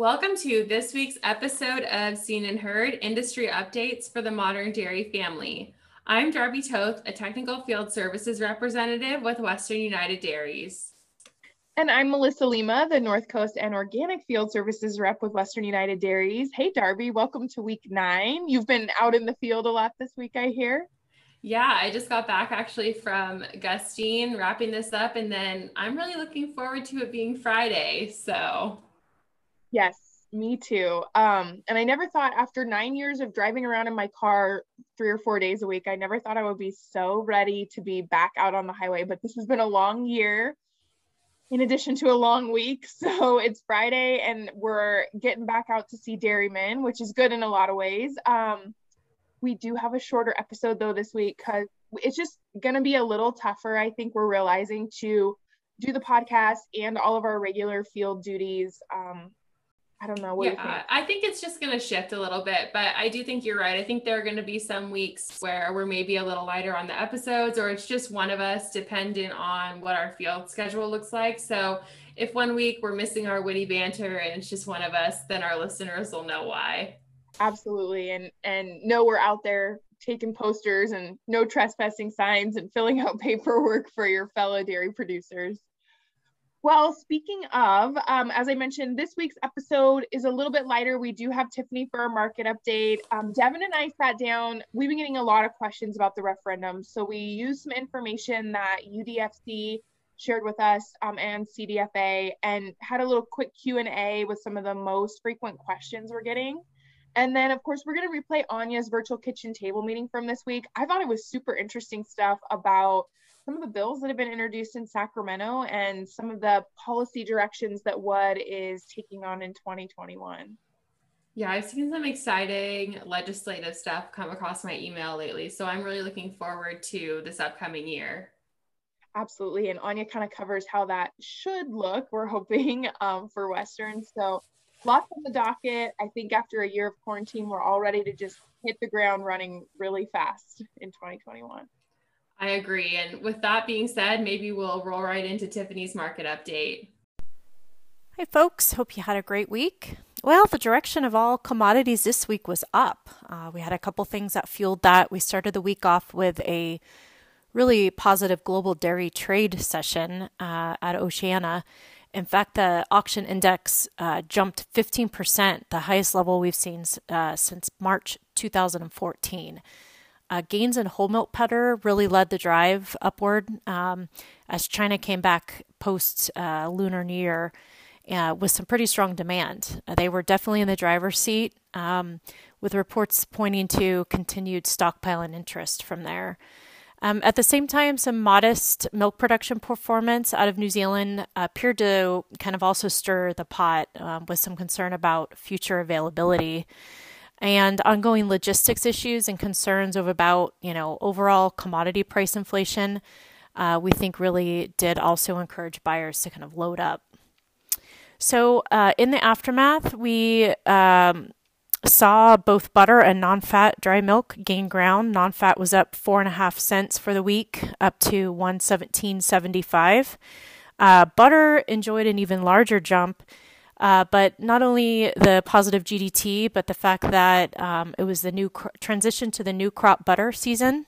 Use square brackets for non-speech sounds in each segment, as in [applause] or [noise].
Welcome to this week's episode of Seen and Heard Industry Updates for the Modern Dairy Family. I'm Darby Toth, a technical field services representative with Western United Dairies. And I'm Melissa Lima, the North Coast and Organic Field Services rep with Western United Dairies. Hey, Darby, welcome to week nine. You've been out in the field a lot this week, I hear. Yeah, I just got back actually from Gustine, wrapping this up, and then I'm really looking forward to it being Friday. So Yes, me too. Um, and I never thought after nine years of driving around in my car three or four days a week, I never thought I would be so ready to be back out on the highway. But this has been a long year in addition to a long week. [laughs] So it's Friday and we're getting back out to see Dairyman, which is good in a lot of ways. Um, we do have a shorter episode though this week because it's just going to be a little tougher. I think we're realizing to do the podcast and all of our regular field duties um, I don't know. What yeah, think? I think it's just going to shift a little bit, but I do think you're right. I think there are going to be some weeks where we're maybe a little lighter on the episodes, or it's just one of us, dependent on what our field schedule looks like. So if one week we're missing our witty banter and it's just one of us, then our listeners will know why. Absolutely, and and know we're out there taking posters and no trespassing signs and filling out [laughs] paperwork for your fellow dairy producers. Well, speaking of, um, as I mentioned, this week's episode is a little bit lighter. We do have Tiffany for a market update. Um, Devin and I sat down. We've been getting a lot of questions about the referendum, so we used some information that UDFC shared with us um, and CDFA, and had a little quick Q and A with some of the most frequent questions we're getting. And then, of course, we're going to replay Anja's virtual kitchen table meeting from this week. I thought it was super interesting stuff about some of the bills that have been introduced in Sacramento and some of the policy directions that WUD is taking on in 2021. Yeah, I've seen some exciting legislative stuff come across my email lately. So I'm really looking forward to this upcoming year. Absolutely. And Anja kind of covers how that should look, we're hoping, [laughs] um, for Western. So lots on the docket. I think after a year of quarantine, we're all ready to just hit the ground running really fast in 2021. I agree. And with that being said, maybe we'll roll right into Tiffany's market update. Hi, folks. Hope you had a great week. Well, the direction of all commodities this week was up. Uh, we had a couple things that fueled that. We started the week off with a really positive global dairy trade session uh, at Oceania. In fact, the auction index uh, jumped 15%, the highest level we've seen uh, since March 2014. Uh, gains in whole milk butter really led the drive upward um, as China came back post uh, Lunar New Year uh, with some pretty strong demand. Uh, they were definitely in the driver's seat, um, with reports pointing to continued stockpiling interest from there. Um, at the same time, some modest milk production performance out of New Zealand appeared to kind of also stir the pot um, with some concern about future availability and ongoing logistics issues and concerns of about you know overall commodity price inflation uh, we think really did also encourage buyers to kind of load up. So uh, in the aftermath we um, saw both butter and non-fat dry milk gain ground. Non-fat was up four and a half cents for the week up to 117.75 uh, butter enjoyed an even larger jump uh, but not only the positive GDT, but the fact that um, it was the new cr- transition to the new crop butter season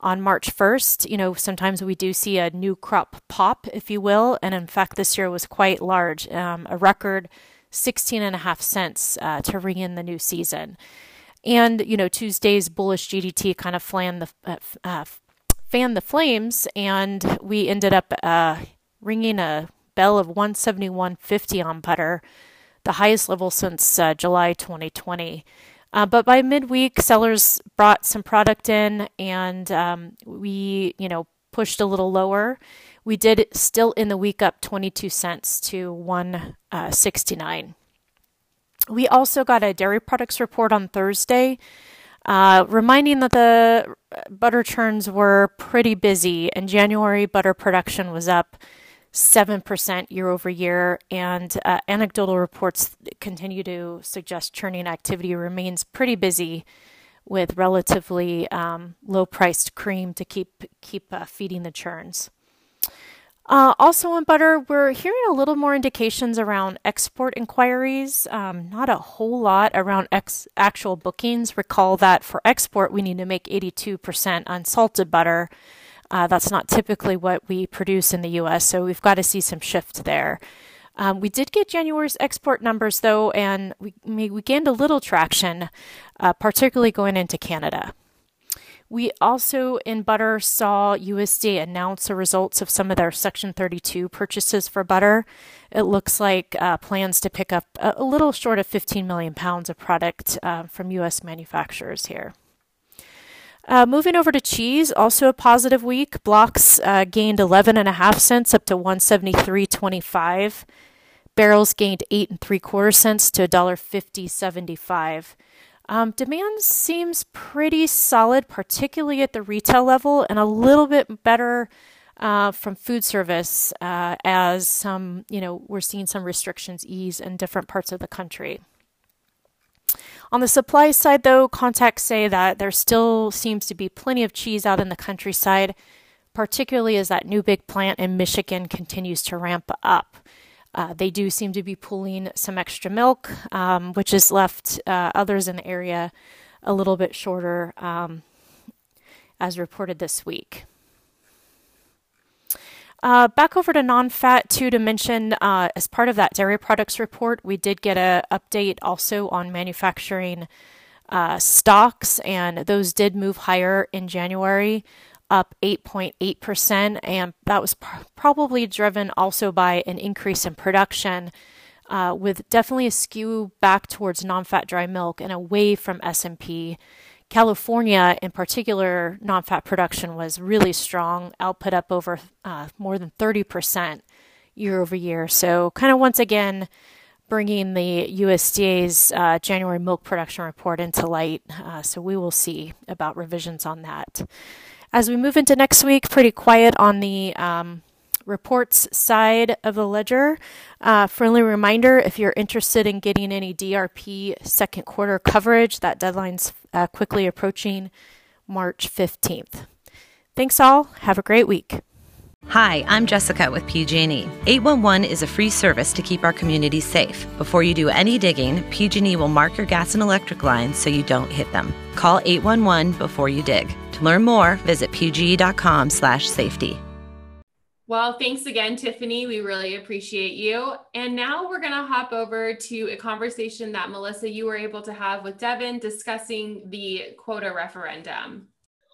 on March 1st. You know, sometimes we do see a new crop pop, if you will. And in fact, this year was quite large, um, a record 16 and a half cents uh, to ring in the new season. And, you know, Tuesday's bullish GDT kind of fanned the, uh, uh, fanned the flames, and we ended up uh, ringing a bell of 171.50 on butter, the highest level since uh, July 2020. Uh, but by midweek, sellers brought some product in, and um, we, you know, pushed a little lower. We did still in the week up 22 cents to 169. Uh, we also got a dairy products report on Thursday, uh, reminding that the butter churns were pretty busy. In January, butter production was up 7% year over year, and uh, anecdotal reports continue to suggest churning activity remains pretty busy with relatively um, low priced cream to keep, keep uh, feeding the churns. Uh, also on butter, we're hearing a little more indications around export inquiries. Um, not a whole lot around ex- actual bookings. Recall that for export, we need to make 82% unsalted butter. Uh, that's not typically what we produce in the US, so we've got to see some shift there. Um, we did get January's export numbers though, and we, we gained a little traction, uh, particularly going into Canada. We also in butter saw USDA announce the results of some of their Section 32 purchases for butter. It looks like uh, plans to pick up a, a, little short of 15 million pounds of product uh, from U.S. manufacturers here. Uh, moving over to cheese, also a positive week. Blocks uh, gained 11 and a half cents up to 173.25. Barrels gained eight and three quarter cents to $1.50.75. Um, demand seems pretty solid, particularly at the retail level, and a little bit better uh, from food service uh, as some, you know, we're seeing some restrictions ease in different parts of the country. On the supply side, though, contacts say that there still seems to be plenty of cheese out in the countryside, particularly as that new big plant in Michigan continues to ramp up. Uh, they do seem to be pulling some extra milk, um, which has left uh, others in the area a little bit shorter, um, as reported this week. Uh, back over to non-fat too to mention uh, as part of that dairy products report, we did get an update also on manufacturing uh, stocks, and those did move higher in January up 8.8%, and that was pr- probably driven also by an increase in production, uh, with definitely a skew back towards non-fat dry milk and away from SMP. California, in particular, non-fat production was really strong, output up over uh, more than 30% year over year. So, kind of once again, bringing the USDA's uh, January milk production report into light. Uh, so we will see about revisions on that. As we move into next week, pretty quiet on the um, reports side of the ledger. Uh, friendly reminder if you're interested in getting any DRP second quarter coverage, that deadline's uh, quickly approaching March 15th. Thanks all. Have a great week. Hi, I'm Jessica with PG&E. 811 is a free service to keep our communities safe. Before you do any digging, PG&E will mark your gas and electric lines so you don't hit them. Call 811 before you dig. To learn more, visit pge.com/safety. Well, thanks again, Tiffany. We really appreciate you. And now we're going to hop over to a conversation that Melissa, you were able to have with Devin discussing the quota referendum.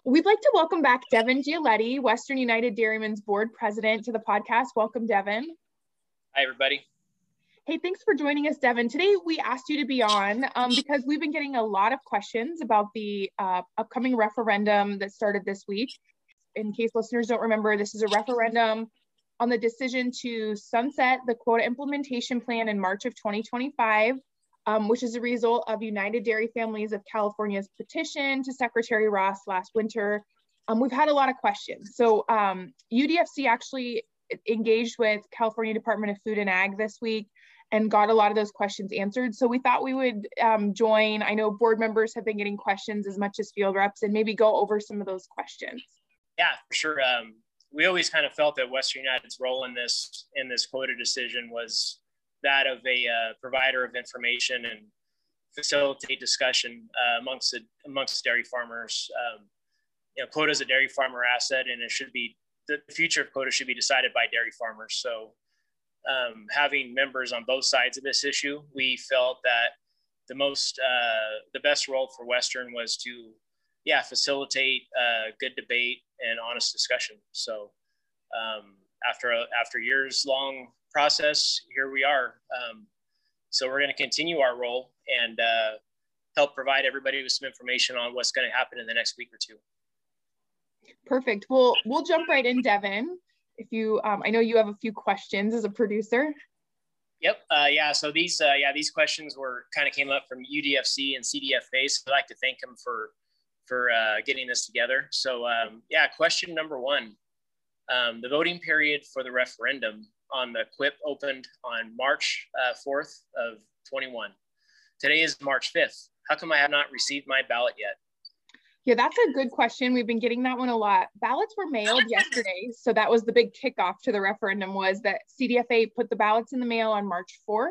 We'd like to welcome back Devin Gialetti, Western United Dairymen's Board President, to the podcast. Welcome, Devin. Hi, everybody. Hey, thanks for joining us, Devin. Today we asked you to be on um, because we've been getting a lot of questions about the uh, upcoming referendum that started this week. In case listeners don't remember, this is a referendum on the decision to sunset the quota implementation plan in March of 2025, um, which is a result of United Dairy Families of California's petition to Secretary Ross last winter. Um, we've had a lot of questions. So UDFC um, actually engaged with California Department of Food and Ag this week and got a lot of those questions answered. So we thought we would um, join. I know board members have been getting questions as much as field reps and maybe go over some of those questions. Yeah, for sure. Um, we always kind of felt that Western United's role in this in this quota decision was that of a uh, provider of information and facilitate discussion uh, amongst the, amongst dairy farmers. Um, you know, quota is a dairy farmer asset, and it should be the future of quota should be decided by dairy farmers. So um, having members on both sides of this issue, we felt that the most, uh, the best role for Western was to, yeah, facilitate uh, good debate and honest discussion. So um, after a, after years long process, here we are. Um, so we're going to continue our role and uh, help provide everybody with some information on what's going to happen in the next week or two. Perfect. Well, we'll jump right in, Devin if you, um, I know you have a few questions as a producer. Yep. Uh, yeah. So these, uh, yeah, these questions were kind of came up from UDFC and CDFA. So I'd like to thank them for for uh, getting this together. So um, yeah, question number one: um, the voting period for the referendum on the QIP opened on March uh, fourth of 21. Today is March 5th. How come I have not received my ballot yet? Yeah, that's a good question. We've been getting that one a lot. Ballots were mailed [laughs] yesterday, so that was the big kickoff to the referendum was that CDFA put the ballots in the mail on March 4th.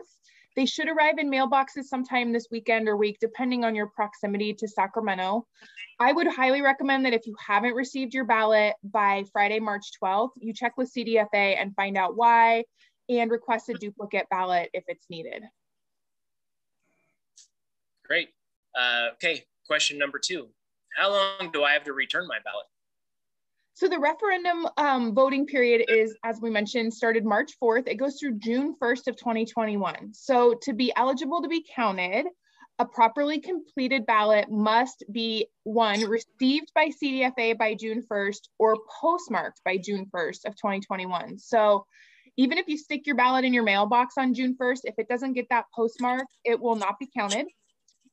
They should arrive in mailboxes sometime this weekend or week, depending on your proximity to Sacramento. I would highly recommend that if you haven't received your ballot by Friday, March 12th, you check with CDFA and find out why and request a duplicate ballot if it's needed. Great. Uh, okay, question number two. How long do I have to return my ballot? So the referendum um, voting period is, as we mentioned, started March 4th. It goes through June 1st of 2021. So to be eligible to be counted, a properly completed ballot must be one received by CDFA by June 1st or postmarked by June 1st of 2021. So even if you stick your ballot in your mailbox on June 1st, if it doesn't get that postmark, it will not be counted.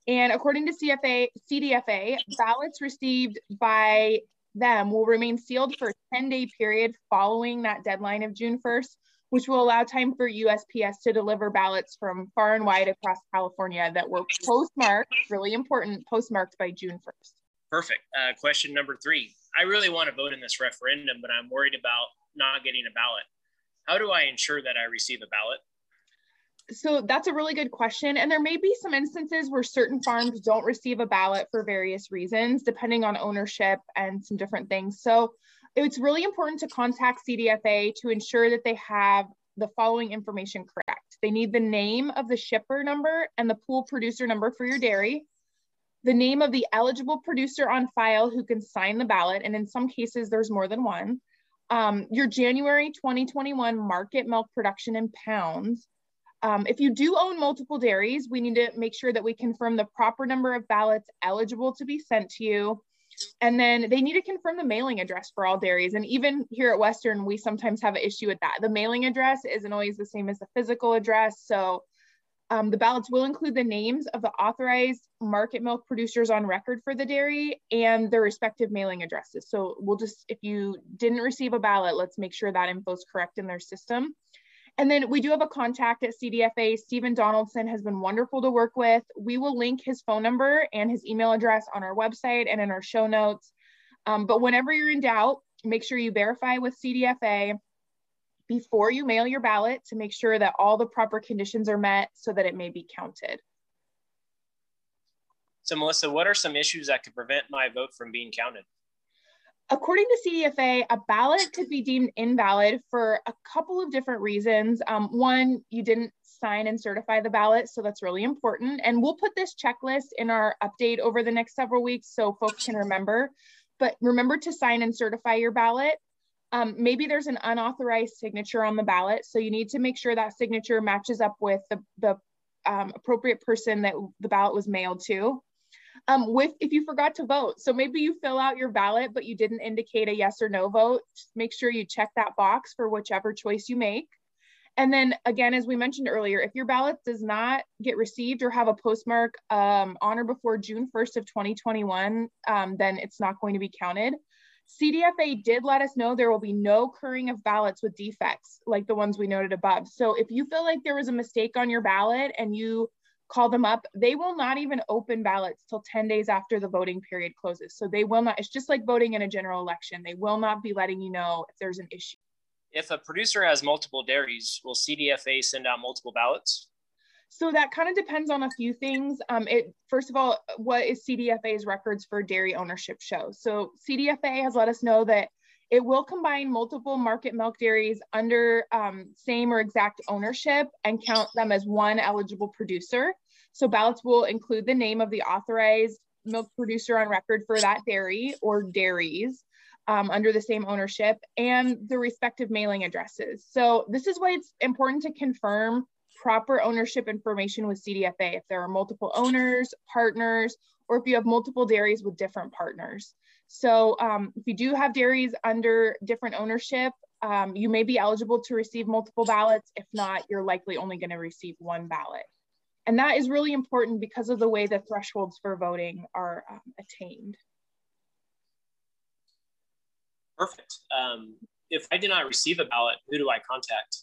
And according to CFA, CDFA, ballots received by them will remain sealed for a 10 day period following that deadline of June 1st, which will allow time for USPS to deliver ballots from far and wide across California that were postmarked, really important, postmarked by June 1st. Perfect. Uh, question number three. I really want to vote in this referendum, but I'm worried about not getting a ballot. How do I ensure that I receive a ballot? So that's a really good question. And there may be some instances where certain farms don't receive a ballot for various reasons, depending on ownership and some different things. So it's really important to contact CDFA to ensure that they have the following information correct. They need the name of the shipper number and the pool producer number for your dairy, the name of the eligible producer on file who can sign the ballot. And in some cases, there's more than one. Um, your January 2021 market milk production in pounds, um, if you do own multiple dairies, we need to make sure that we confirm the proper number of ballots eligible to be sent to you. And then they need to confirm the mailing address for all dairies. And even here at Western, we sometimes have an issue with that. The mailing address isn't always the same as the physical address. So um, the ballots will include the names of the authorized market milk producers on record for the dairy and their respective mailing addresses. So we'll just, if you didn't receive a ballot, let's make sure that info is correct in their system. And then we do have a contact at CDFA. Stephen Donaldson has been wonderful to work with. We will link his phone number and his email address on our website and in our show notes. Um, but whenever you're in doubt, make sure you verify with CDFA before you mail your ballot to make sure that all the proper conditions are met so that it may be counted. So Melissa, what are some issues that could prevent my vote from being counted? According to CDFA, a ballot could be deemed invalid for a couple of different reasons. Um, one, you didn't sign and certify the ballot, so that's really important. And we'll put this checklist in our update over the next several weeks so folks can remember. But remember to sign and certify your ballot. Um, maybe there's an unauthorized signature on the ballot, so you need to make sure that signature matches up with the, the um, appropriate person that the ballot was mailed to um, with if you forgot to vote. So maybe you fill out your ballot, but you didn't indicate a yes or no vote. Make sure you check that box for whichever choice you make. And then again, as we mentioned earlier, if your ballot does not get received or have a postmark um, on or before June 1st of 2021, um, then it's not going to be counted. CDFA did let us know there will be no curing of ballots with defects like the ones we noted above. So if you feel like there was a mistake on your ballot and you call them up. They will not even open ballots till 10 days after the voting period closes. So they will not, it's just like voting in a general election. They will not be letting you know if there's an issue. If a producer has multiple dairies, will CDFA send out multiple ballots? So that kind of depends on a few things. Um, it first of all, what is CDFA's records for dairy ownership show? So CDFA has let us know that it will combine multiple market milk dairies under um, same or exact ownership and count them as one eligible producer. So ballots will include the name of the authorized milk producer on record for that dairy or dairies um, under the same ownership and the respective mailing addresses. So this is why it's important to confirm proper ownership information with CDFA if there are multiple owners, partners, or if you have multiple dairies with different partners. So um, if you do have dairies under different ownership, um, you may be eligible to receive multiple ballots. If not, you're likely only going to receive one ballot. And that is really important because of the way the thresholds for voting are um, attained. Perfect. Um, if I did not receive a ballot, who do I contact?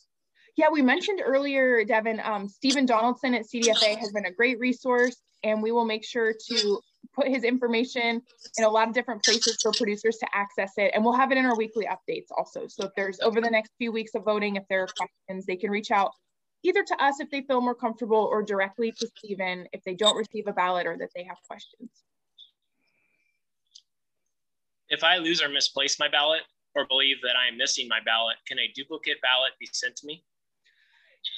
Yeah, we mentioned earlier, Devin, um, Stephen Donaldson at CDFA has been a great resource, and we will make sure to put his information in a lot of different places for producers to access it. And we'll have it in our weekly updates also. So if there's over the next few weeks of voting, if there are questions, they can reach out either to us if they feel more comfortable or directly to Stephen if they don't receive a ballot or that they have questions. If I lose or misplace my ballot or believe that I am missing my ballot, can a duplicate ballot be sent to me?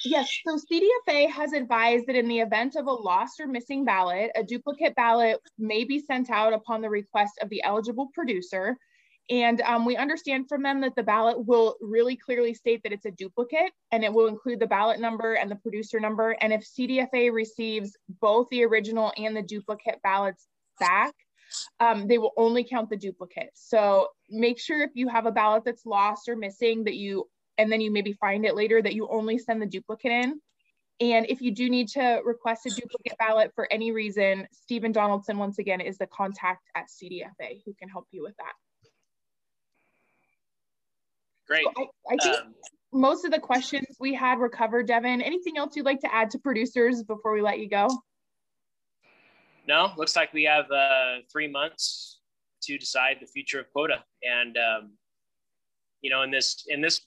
Yes, so CDFA has advised that in the event of a lost or missing ballot, a duplicate ballot may be sent out upon the request of the eligible producer. And um, we understand from them that the ballot will really clearly state that it's a duplicate and it will include the ballot number and the producer number. And if CDFA receives both the original and the duplicate ballots back, um, they will only count the duplicate. So make sure if you have a ballot that's lost or missing that you, and then you maybe find it later that you only send the duplicate in. And if you do need to request a duplicate ballot for any reason, Stephen Donaldson, once again, is the contact at CDFA who can help you with that. Great. So I, I, think um, most of the questions we had were covered, Devin. Anything else you'd like to add to producers before we let you go? No, looks like we have uh, three months to decide the future of quota. And, um, you know, in this, in this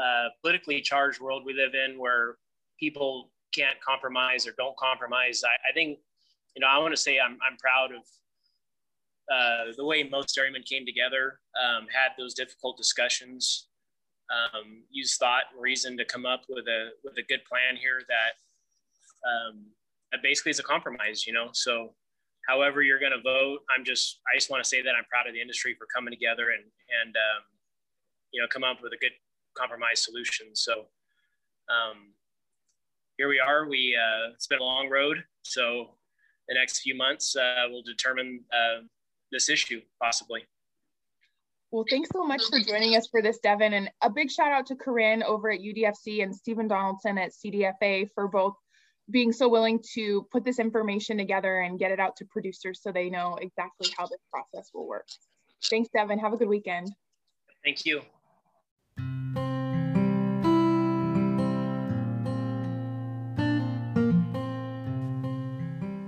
uh, politically charged world we live in where people can't compromise or don't compromise, I, I think, you know, I want to say I'm, I'm proud of uh, the way most dairymen came together, um, had those difficult discussions, um, used thought and reason to come up with a with a good plan here that um, that basically is a compromise. You know, so however you're going to vote, I'm just I just want to say that I'm proud of the industry for coming together and and um, you know come up with a good compromise solution. So um, here we are. We uh, it's been a long road, so the next few months uh, will determine uh, this issue possibly. Well, thanks so much for joining us for this, Devin. And a big shout out to Corinne over at UDFC and Stephen Donaldson at CDFA for both being so willing to put this information together and get it out to producers so they know exactly how this process will work. Thanks, Devin. Have a good weekend. Thank you.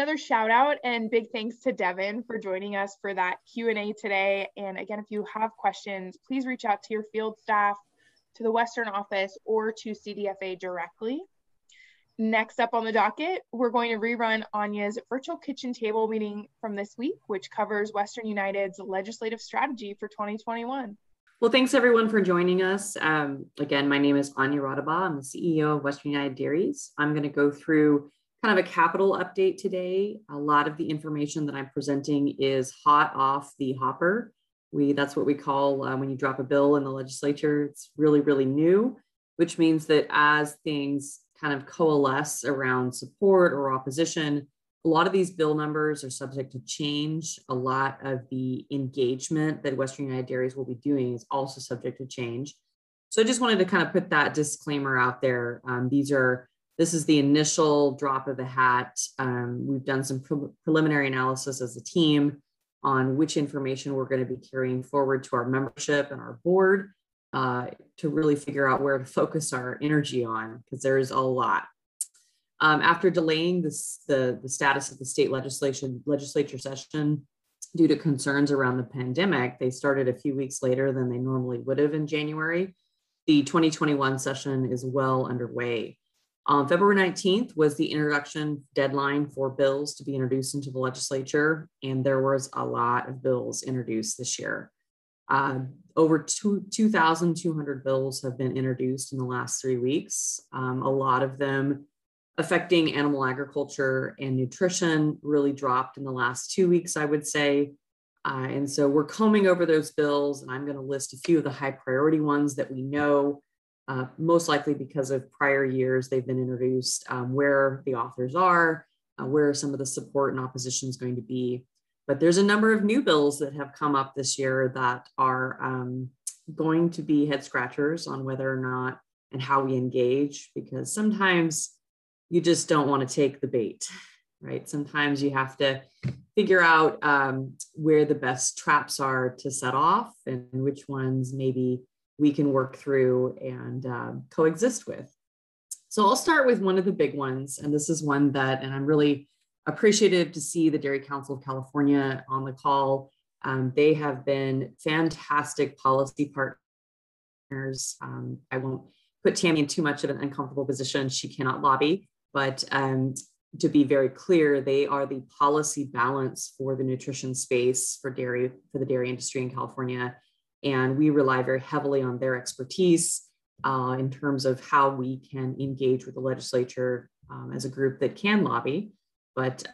Another shout out and big thanks to Devin for joining us for that Q&A today. And again, if you have questions, please reach out to your field staff, to the Western office, or to CDFA directly. Next up on the docket, we're going to rerun Anja's virtual kitchen table meeting from this week, which covers Western United's legislative strategy for 2021. Well, thanks everyone for joining us. Um, again, my name is Anja Raudabaugh. I'm the CEO of Western United Dairies. I'm going to go through kind of a capital update today. A lot of the information that I'm presenting is hot off the hopper. We that's what we call uh, when you drop a bill in the legislature. It's really really new, which means that as things kind of coalesce around support or opposition, a lot of these bill numbers are subject to change. A lot of the engagement that Western United Dairies will be doing is also subject to change. So I just wanted to kind of put that disclaimer out there. Um, these are this is the initial drop of the hat. Um, we've done some pre preliminary analysis as a team on which information we're going to be carrying forward to our membership and our board uh, to really figure out where to focus our energy on, because there is a lot. Um, after delaying this, the, the status of the state legislation legislature session due to concerns around the pandemic, they started a few weeks later than they normally would have in January. The 2021 session is well underway. Um, February 19th was the introduction deadline for bills to be introduced into the legislature, and there was a lot of bills introduced this year. Uh, over 2,200 bills have been introduced in the last three weeks, um, a lot of them affecting animal agriculture and nutrition really dropped in the last two weeks, I would say. Uh, and so we're combing over those bills, and I'm going to list a few of the high priority ones that we know uh, most likely because of prior years they've been introduced, um, where the authors are, uh, where some of the support and opposition is going to be. But there's a number of new bills that have come up this year that are um, going to be head scratchers on whether or not and how we engage, because sometimes you just don't want to take the bait, right? Sometimes you have to figure out um, where the best traps are to set off and which ones maybe we can work through and uh, coexist with. So I'll start with one of the big ones, and this is one that, and I'm really appreciative to see the Dairy Council of California on the call. Um, they have been fantastic policy partners. Um, I won't put Tammy in too much of an uncomfortable position. She cannot lobby, but um, to be very clear, they are the policy balance for the nutrition space for dairy, for the dairy industry in California. And we rely very heavily on their expertise uh, in terms of how we can engage with the legislature um, as a group that can lobby. But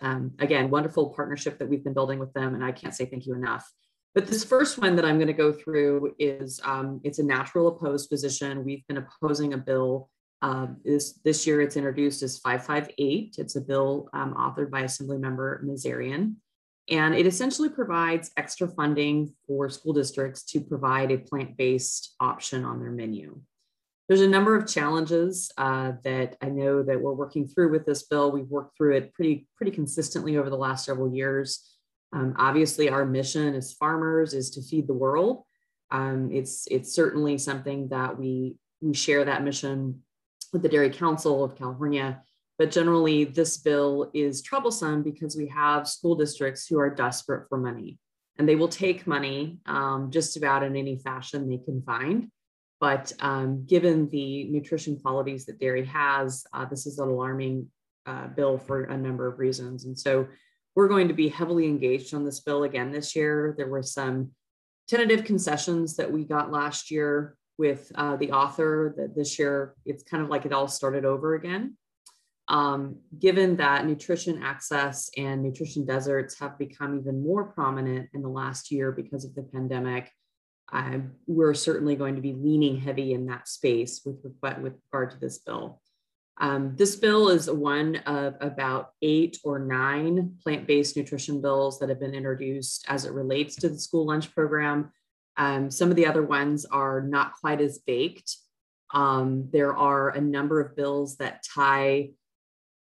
um, again, wonderful partnership that we've been building with them, and I can't say thank you enough. But this first one that I'm going to go through is um, it's a natural opposed position. We've been opposing a bill. Uh, this, this year it's introduced as 558. It's a bill um, authored by Assemblymember Nazarian. And it essentially provides extra funding for school districts to provide a plant based option on their menu. There's a number of challenges uh, that I know that we're working through with this bill. We've worked through it pretty, pretty consistently over the last several years. Um, obviously, our mission as farmers is to feed the world. Um, it's, it's certainly something that we, we share that mission with the Dairy Council of California. But generally, this bill is troublesome because we have school districts who are desperate for money and they will take money um, just about in any fashion they can find. But um, given the nutrition qualities that dairy has, uh, this is an alarming uh, bill for a number of reasons. And so we're going to be heavily engaged on this bill again this year. There were some tentative concessions that we got last year with uh, the author that this year it's kind of like it all started over again. Um, given that nutrition access and nutrition deserts have become even more prominent in the last year because of the pandemic, we're certainly going to be leaning heavy in that space with, with regard to this bill. Um, this bill is one of about eight or nine plant based nutrition bills that have been introduced as it relates to the school lunch program. Um, some of the other ones are not quite as baked. Um, there are a number of bills that tie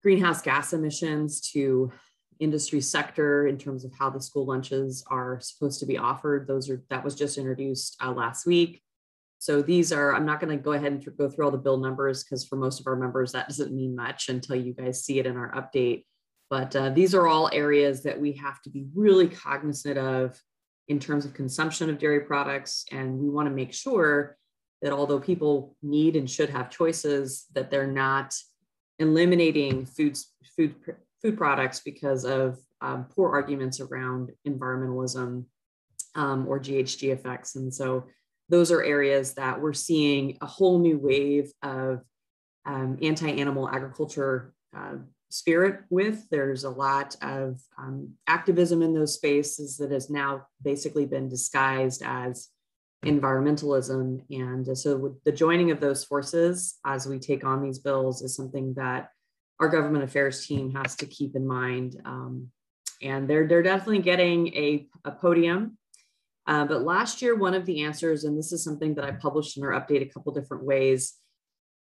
greenhouse gas emissions to industry sector in terms of how the school lunches are supposed to be offered. Those are that was just introduced uh, last week. So these are, I'm not going to go ahead and th- go through all the bill numbers because for most of our members, that doesn't mean much until you guys see it in our update. But uh, these are all areas that we have to be really cognizant of in terms of consumption of dairy products. And we want to make sure that although people need and should have choices, that they're not eliminating foods, food, food products because of um, poor arguments around environmentalism um, or GHG effects. And so those are areas that we're seeing a whole new wave of um, anti-animal agriculture uh, spirit with. There's a lot of um, activism in those spaces that has now basically been disguised as environmentalism. And so the joining of those forces as we take on these bills is something that our government affairs team has to keep in mind. Um, and they're, they're definitely getting a, a podium. Uh, but last year, one of the answers, and this is something that I published in our update a couple different ways,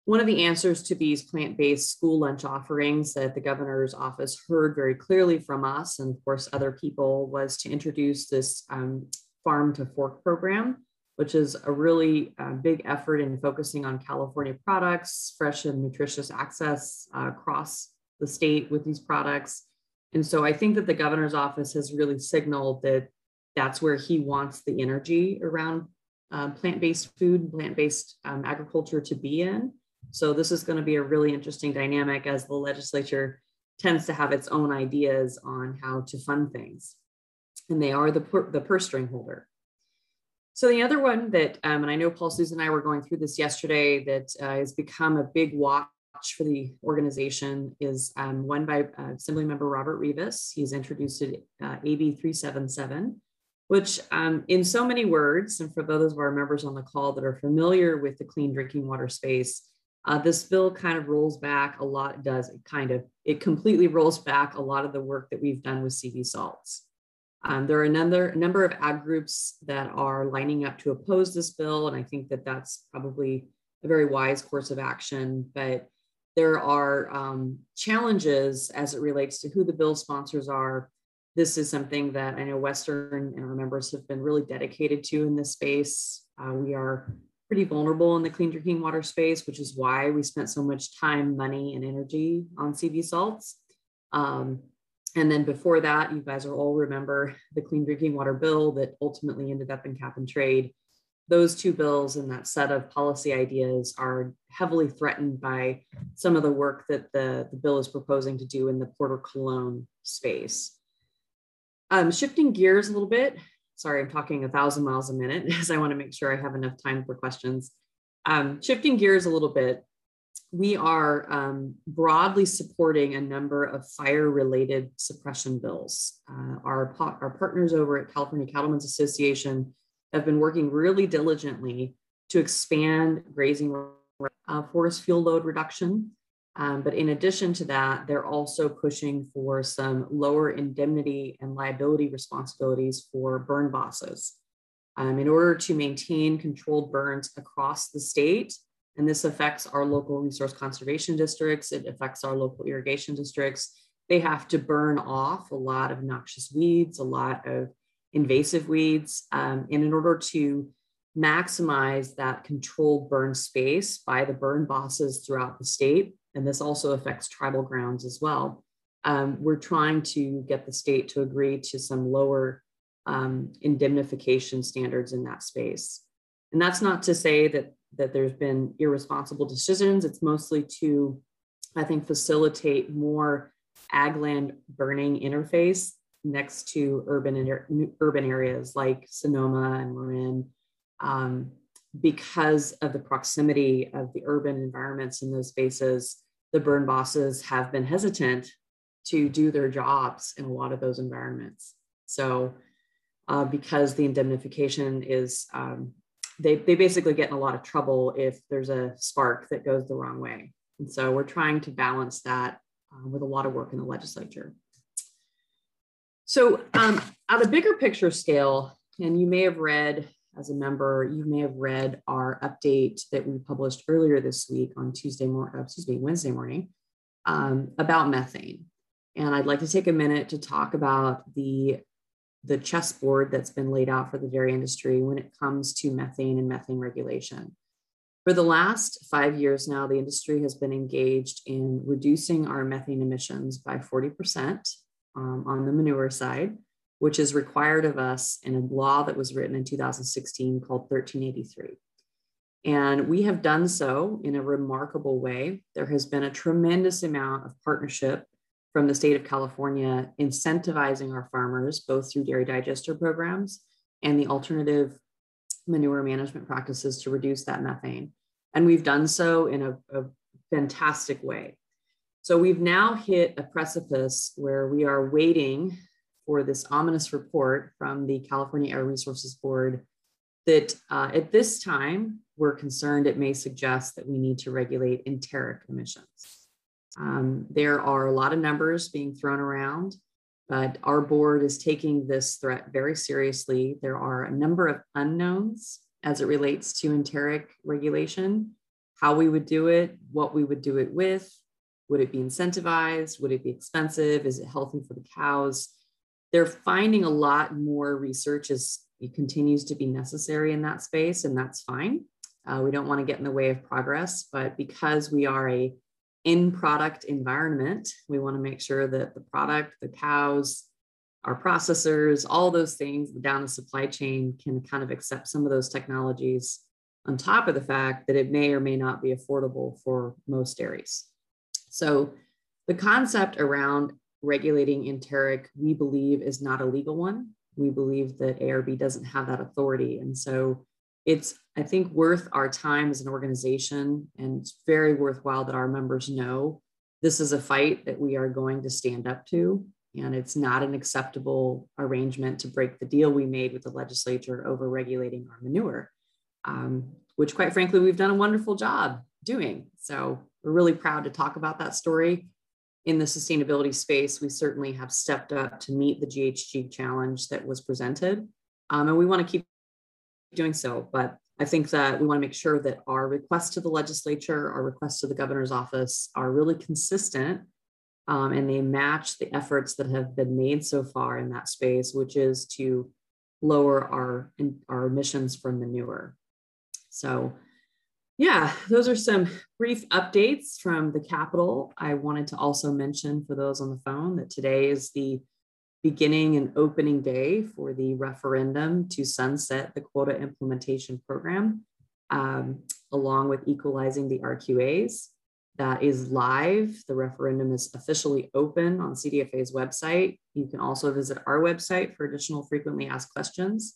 one of the answers to these plant-based school lunch offerings that the governor's office heard very clearly from us, and of course other people, was to introduce this um, farm to fork program which is a really uh, big effort in focusing on California products, fresh and nutritious access uh, across the state with these products. And so I think that the governor's office has really signaled that that's where he wants the energy around uh, plant-based food, plant-based um, agriculture to be in. So this is going to be a really interesting dynamic as the legislature tends to have its own ideas on how to fund things. And they are the, the purse string holder. So the other one that, um, and I know Paul Sousa and I were going through this yesterday, that uh, has become a big watch for the organization is um, one by uh, Assembly Member Robert Rivas. He's introduced it, uh, AB 377, which um, in so many words, and for those of our members on the call that are familiar with the clean drinking water space, Uh, this bill kind of rolls back a lot, does it kind of, it completely rolls back a lot of the work that we've done with CV-SALTS. Um, there are another number of ag groups that are lining up to oppose this bill, and I think that that's probably a very wise course of action. But there are um, challenges as it relates to who the bill sponsors are. This is something that I know Western and our members have been really dedicated to in this space. Uh, we are pretty vulnerable in the clean drinking water space, which is why we spent so much time, money, and energy on CV-SALTS. Um, and then before that, you guys will all remember the clean drinking water bill that ultimately ended up in cap and trade those two bills and that set of policy ideas are heavily threatened by some of the work that the, the bill is proposing to do in the Porter Cologne space. Um, shifting gears a little bit, sorry, I'm talking a thousand miles a minute [laughs] because I want to make sure I have enough time for questions. Um, shifting gears a little bit, we are um, broadly supporting a number of fire related suppression bills. Uh, our, our partners over at California Cattlemen's Association have been working really diligently to expand grazing uh, forest fuel load reduction. Um, but in addition to that, they're also pushing for some lower indemnity and liability responsibilities for burn bosses. Um, in order to maintain controlled burns across the state, and this affects our local resource conservation districts, it affects our local irrigation districts, they have to burn off a lot of noxious weeds, a lot of invasive weeds. Um, and in order to maximize that controlled burn space by the burn bosses throughout the state, and this also affects tribal grounds as well, um, we're trying to get the state to agree to some lower um, indemnification standards in that space. And that's not to say that, that there's been irresponsible decisions. It's mostly to, I think, facilitate more ag land burning interface next to urban urban areas like Sonoma and Marin, um, because of the proximity of the urban environments in those spaces, the burn bosses have been hesitant to do their jobs in a lot of those environments. So, uh, because the indemnification is, um, they, they basically get in a lot of trouble if there's a spark that goes the wrong way. And so we're trying to balance that uh, with a lot of work in the legislature. So, um, at a bigger picture scale, and you may have read as a member, you may have read our update that we published earlier this week on Tuesday morning, uh, excuse me, Wednesday morning, um, about methane. And I'd like to take a minute to talk about the the chessboard that's been laid out for the dairy industry when it comes to methane and methane regulation. For the last five years now, the industry has been engaged in reducing our methane emissions by 40% um, on the manure side, which is required of us in a law that was written in 2016 called 1383. And we have done so in a remarkable way. There has been a tremendous amount of partnership from the state of California incentivizing our farmers, both through dairy digester programs and the alternative manure management practices to reduce that methane. And we've done so in a, a fantastic way. So we've now hit a precipice where we are waiting for this ominous report from the California Air Resources Board that uh, at this time, we're concerned it may suggest that we need to regulate enteric emissions. Um, there are a lot of numbers being thrown around, but our board is taking this threat very seriously. There are a number of unknowns as it relates to enteric regulation, how we would do it, what we would do it with, would it be incentivized? Would it be expensive? Is it healthy for the cows? They're finding a lot more research as it continues to be necessary in that space, and that's fine. Uh, we don't want to get in the way of progress, but because we are a in product environment, we want to make sure that the product, the cows, our processors, all those things down the supply chain can kind of accept some of those technologies on top of the fact that it may or may not be affordable for most dairies. So the concept around regulating enteric, we believe, is not a legal one. We believe that ARB doesn't have that authority. And so it's, I think, worth our time as an organization, and it's very worthwhile that our members know this is a fight that we are going to stand up to. And it's not an acceptable arrangement to break the deal we made with the legislature over regulating our manure, um, which, quite frankly, we've done a wonderful job doing. So we're really proud to talk about that story. In the sustainability space, we certainly have stepped up to meet the GHG challenge that was presented. Um, and we want to keep doing so. But I think that we want to make sure that our requests to the legislature, our requests to the governor's office are really consistent um, and they match the efforts that have been made so far in that space, which is to lower our, our emissions from manure. So yeah, those are some brief updates from the Capitol. I wanted to also mention for those on the phone that today is the beginning and opening day for the referendum to sunset the quota implementation program, um, along with equalizing the RQAs. That is live. The referendum is officially open on CDFA's website. You can also visit our website for additional frequently asked questions.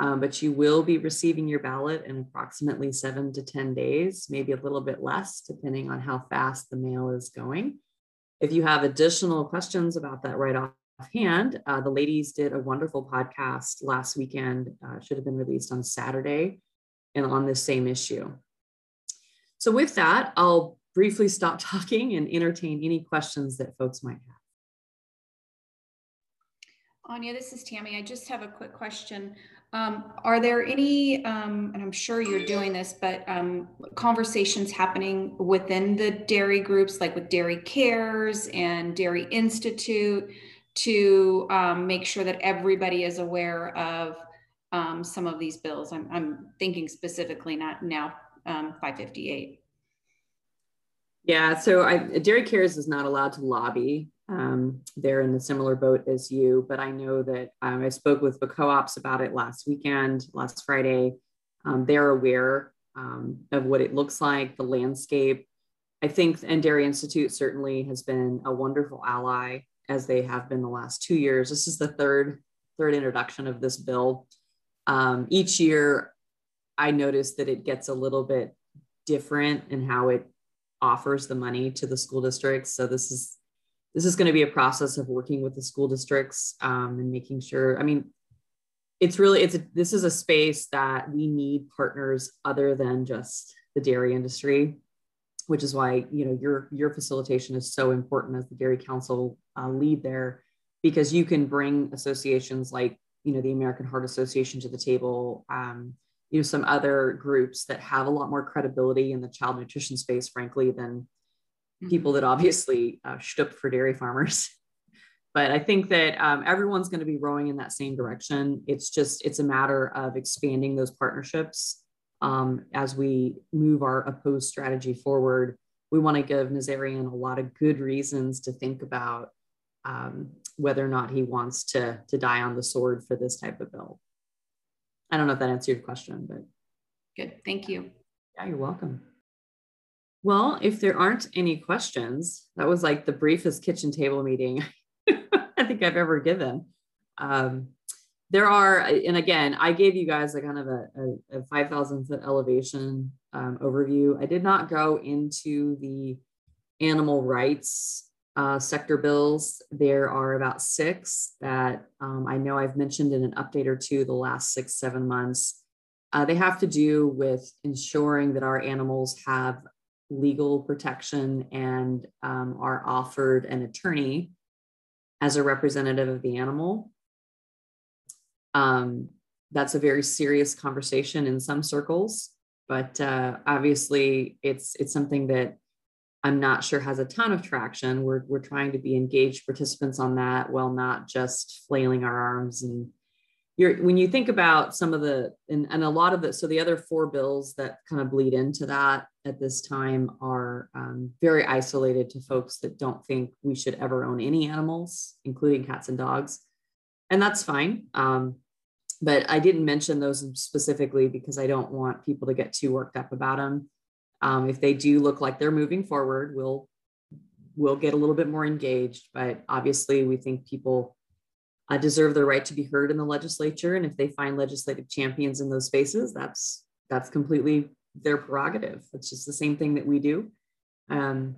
Um, but you will be receiving your ballot in approximately seven to 10 days, maybe a little bit less, depending on how fast the mail is going. If you have additional questions about that right off offhand, uh, the ladies did a wonderful podcast last weekend, uh, should have been released on Saturday, and on this same issue. So, with that, I'll briefly stop [laughs] talking and entertain any questions that folks might have. Anja, this is Tammy. I just have a quick question. Um, are there any, um, and I'm sure you're doing this, but um, conversations happening within the dairy groups, like with Dairy Cares and Dairy Institute, to um, make sure that everybody is aware of um, some of these bills. I'm, I'm thinking specifically not now um, 558. Yeah, so I, Dairy Cares is not allowed to lobby. Um, they're in a similar boat as you, but I know that um, I spoke with the co-ops about it last weekend, last Friday. Um, they're aware of what it looks like, the landscape. I think, and Dairy Institute certainly has been a wonderful ally as they have been the last two years. This is the third third introduction of this bill. Um, each year, I notice that it gets a little bit different in how it offers the money to the school districts. So this is this is going to be a process of working with the school districts um, and making sure. I mean, it's really it's a, this is a space that we need partners other than just the dairy industry which is why you know your your facilitation is so important as the dairy council uh, lead there because you can bring associations like you know the american heart association to the table um, you know some other groups that have a lot more credibility in the child nutrition space frankly than mm-hmm. people that obviously uh, stood for dairy farmers [laughs] but i think that um, everyone's going to be rowing in that same direction it's just it's a matter of expanding those partnerships um, as we move our opposed strategy forward. We want to give Nazarian a lot of good reasons to think about um, whether or not he wants to, to die on the sword for this type of bill. I don't know if that answered your question, but. Good, thank you. Yeah, you're welcome. Well, if there aren't any questions, that was like the briefest kitchen table meeting [laughs] I think I've ever given. Um, there are, and again, I gave you guys a kind of a, a, a 5,000 foot elevation um, overview. I did not go into the animal rights uh, sector bills. There are about six that um, I know I've mentioned in an update or two the last six, seven months. Uh, they have to do with ensuring that our animals have legal protection and um, are offered an attorney as a representative of the animal. Um, that's a very serious conversation in some circles, but uh, obviously it's it's something that I'm not sure has a ton of traction. We're we're trying to be engaged participants on that while not just flailing our arms and you're, when you think about some of the and, and a lot of the so the other four bills that kind of bleed into that at this time are um, very isolated to folks that don't think we should ever own any animals including cats and dogs and that's fine. Um, but I didn't mention those specifically because I don't want people to get too worked up about them. Um, if they do look like they're moving forward, we'll we'll get a little bit more engaged. But obviously, we think people uh, deserve the right to be heard in the legislature, and if they find legislative champions in those spaces, that's that's completely their prerogative. It's just the same thing that we do. Um,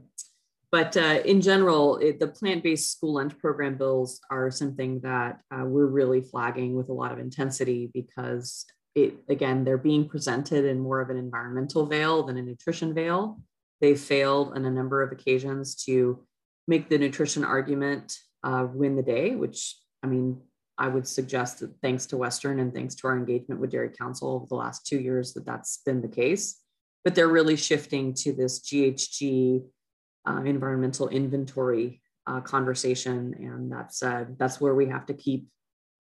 but uh, in general, it, the plant-based school lunch program bills are something that uh, we're really flagging with a lot of intensity because it again they're being presented in more of an environmental veil than a nutrition veil. They failed on a number of occasions to make the nutrition argument uh, win the day, which I mean, I would suggest that thanks to Western and thanks to our engagement with Dairy Council over the last two years, that that's been the case. But they're really shifting to this GHG uh, environmental inventory uh, conversation, and that's that's where we have to keep,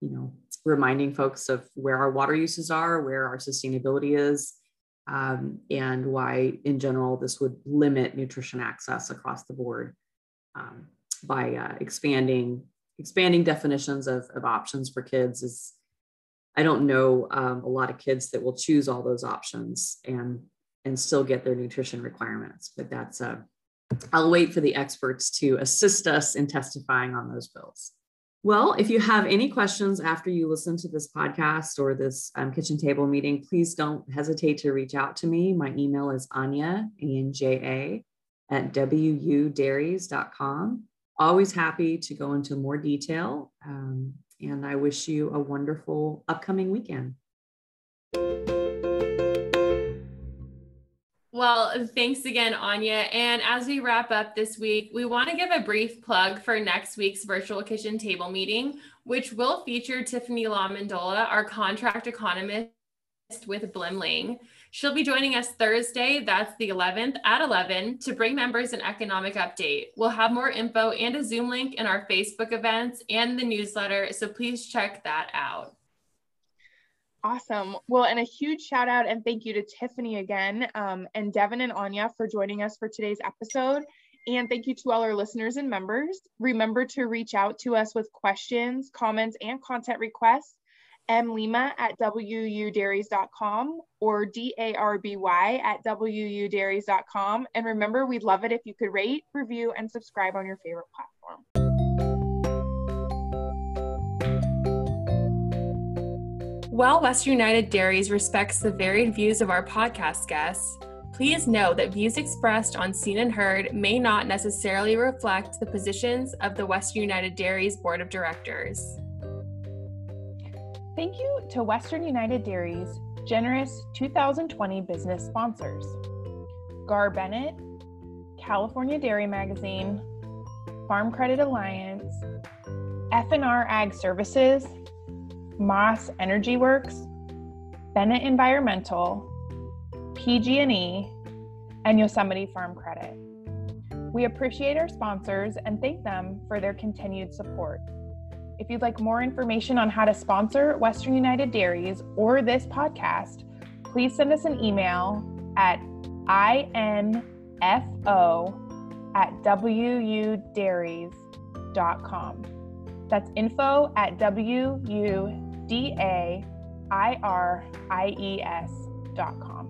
you know, reminding folks of where our water uses are, where our sustainability is, um, and why, in general, this would limit nutrition access across the board um, by uh, expanding expanding definitions of, of options for kids is i don't know um, a lot of kids that will choose all those options and and still get their nutrition requirements but that's uh, i'll wait for the experts to assist us in testifying on those bills well if you have any questions after you listen to this podcast or this um, kitchen table meeting please don't hesitate to reach out to me my email is anja a-n-j-a at wudairies.com always happy to go into more detail. Um, and I wish you a wonderful upcoming weekend. Well, thanks again, Anja. And as we wrap up this week, we want to give a brief plug for next week's virtual kitchen table meeting, which will feature Tiffany LaMendola, our contract economist with Blimling. She'll be joining us Thursday, that's the 11th at 11 to bring members an economic update. We'll have more info and a Zoom link in our Facebook events and the newsletter, so please check that out. Awesome. Well, and a huge shout out and thank you to Tiffany again um, and Devin and Anja for joining us for today's episode. And thank you to all our listeners and members. Remember to reach out to us with questions, comments, and content requests mlima at wudairies.com or D-A-R-B-Y at wudairies.com. And remember, we'd love it if you could rate, review, and subscribe on your favorite platform. While Western United Dairies respects the varied views of our podcast guests, please know that views expressed on Seen and Heard may not necessarily reflect the positions of the Western United Dairies Board of Directors. Thank you to Western United Dairies' generous 2020 business sponsors Gar Bennett, California Dairy Magazine, Farm Credit Alliance, FNR Ag Services, Maas Energy Works, Bennett Environmental, PG&E, and Yosemite Farm Credit. We appreciate our sponsors and thank them for their continued support. If you'd like more information on how to sponsor Western United Dairies or this podcast, please send us an email at info at wudairies.com. That's info at w-u-d-a-i-r-i-e-s dot com.